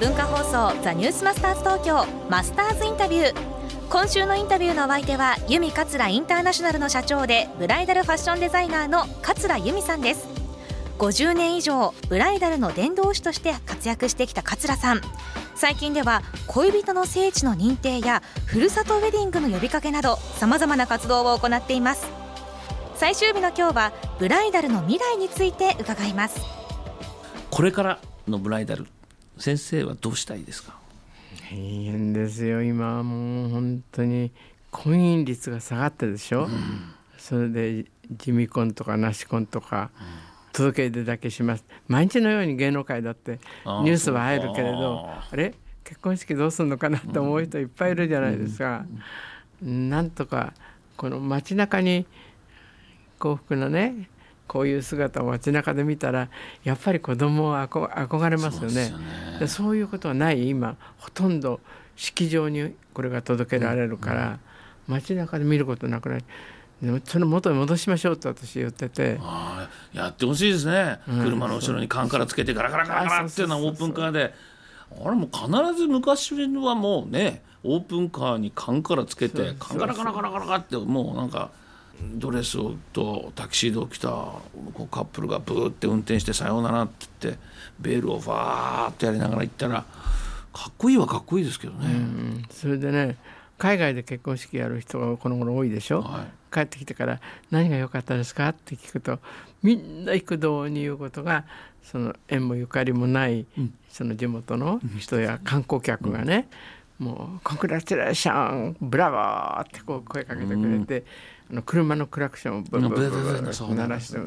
文化放送ザニュースマスターズ東京マスターズインタビュー。今週のインタビューのお相手は由美桂インターナショナルの社長でブライダルファッションデザイナーの桂由美さんです。50年以上ブライダルの伝道師として活躍してきた桂さん。最近では恋人の聖地の認定やふるさとウェディングの呼びかけなどさまざまな活動を行っています。最終日の今日はブライダルの未来について伺います。これからのブライダル先生はどうしたいですか？大変ですよ今。はもう本当に婚姻率が下がってるでしょ、うん、それで地味婚とかなし婚とか、届け出だけします。毎日のように芸能界だってニュースは入るけれどあれ？結婚式どうするのかなと思う人いっぱいいるじゃないですか、うん、なんとかこの街中に幸福なねこういう姿を街中で見たらやっぱり子供は憧れますよね。そう、そういうことはない。今ほとんど式場にこれが届けられるから、うん、街中で見ることなくなる。その元に戻しましょうと私言ってて。やってほしいですね、うん、車の後ろに缶からつけてガラガラガラガラっていうのはオープンカーで。あれも必ず昔はもうねオープンカーに缶からつけてカンガラガラガラガラってもうなんかドレスをとタキシードを着たカップルがブーって運転して「さようなら」って言ってベールをファーってやりながら行ったらかっこいいはかっこいいですけどね。うん、それでね海外で結婚式やる人がこの頃多いでしょ、はい、帰ってきてから「何が良かったですか?」って聞くとみんな幾度に言うことがその縁もゆかりもない、うん、その地元の人や観光客がね、うん、もう「コンクラチュレーションブラボー!」ってこう声かけてくれて。あの車のクラクションをブンブンブンブン鳴らして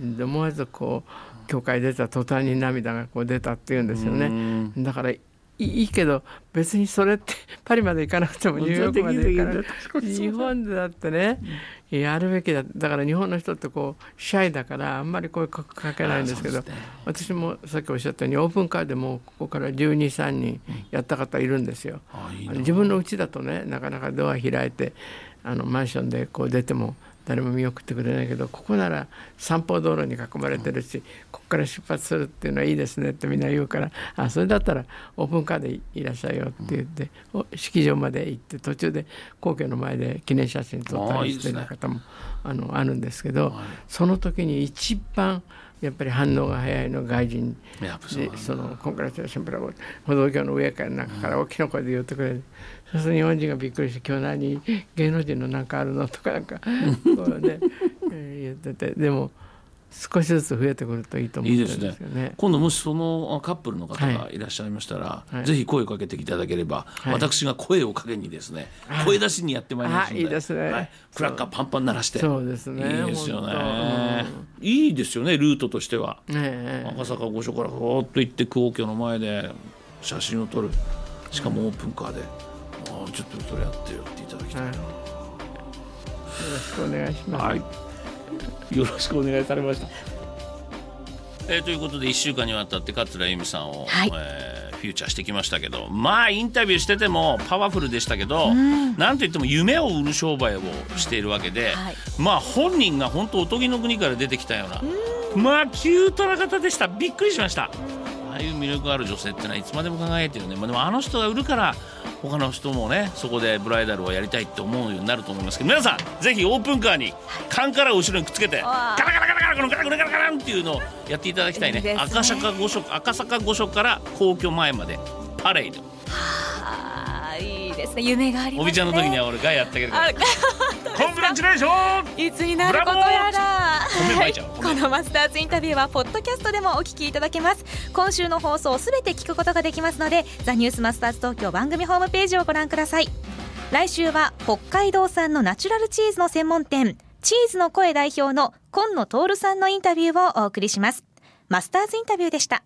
で思わずこう教会出た途端に涙がこう出たっていうんですよね。だからいいけど別にそれって パリまで行かなくてもニューヨークまで行かなくて日本でだってねやるべきだ。だから日本の人ってこうシャイだからあんまり声かけないんですけど、私もさっきおっしゃったようにオープンカーでもここから123人やった方いるんですよ。自分の家だとねなかなかドア開いてあのマンションでこう出ても誰も見送ってくれないけどここなら散歩道路に囲まれてるしここから出発するっていうのはいいですねってみんな言うからあそれだったらオープンカーでいらっしゃいよって言って、式場まで行って途中で皇居の前で記念写真撮ったりしてる方もあのあるんですけどその時に一番やっぱり反応が早いの外人でそのコンクラチュレーションプラボ歩道橋の上から中から大きな声で言ってくれる。そうすると日本人がびっくりして「今日何芸能人の何かあるの?」とかなんかこうね、言っててでも少しずつ増えてくるといいと思うんですよね。いいですね。今度もしそのカップルの方がい。らっしゃいましたら、はい、ぜひ声をかけていただければ、はい、私が声をかけにですね、声出しにやってまいりますので、いいですね、はい、クラッカーパンパン鳴らして、そうですね。いいですよね。うん、いいですよねルートとしては。ね、赤坂御所からほーっと行って皇居の前で写真を撮る。しかもオープンカーで。あちょっとそれやってやっていただきたいな、はい、よろしくお願いします、はい、よろしくお願いされました。えー、ということで1週間にわたって桂由美さんを、はい、えー、フューチャーしてきましたけどまあインタビューしててもパワフルでしたけど、うん、なんといっても夢を売る商売をしているわけで、はい、まあ本人が本当おとぎの国から出てきたような、うん、まあキュートな方でした。びっくりしました。ああいう魅力ある女性ってのはいつまでも輝いてるね、まあ、でもあの人が売るから他の人もねそこでブライダルをやりたいって思うようになると思いますけど皆さんぜひオープンカーに缶から後ろにくっつけてガラガラガラガラガラガラガラガラガラっていうのをやっていただきたいね、ね、赤坂御所赤坂御所から皇居前までパレード。ですね夢があります、ね、おびちゃんの時には俺がやってあげるからコングラチュレーション！いつになることやら。このマスターズインタビューはポッドキャストでもお聞きいただけます。今週の放送すべて聞くことができますのでザニュースマスターズ東京番組ホームページをご覧ください。来週は北海道産のナチュラルチーズの専門店チーズの声代表の今野徹さんのインタビューをお送りします。マスターズインタビューでした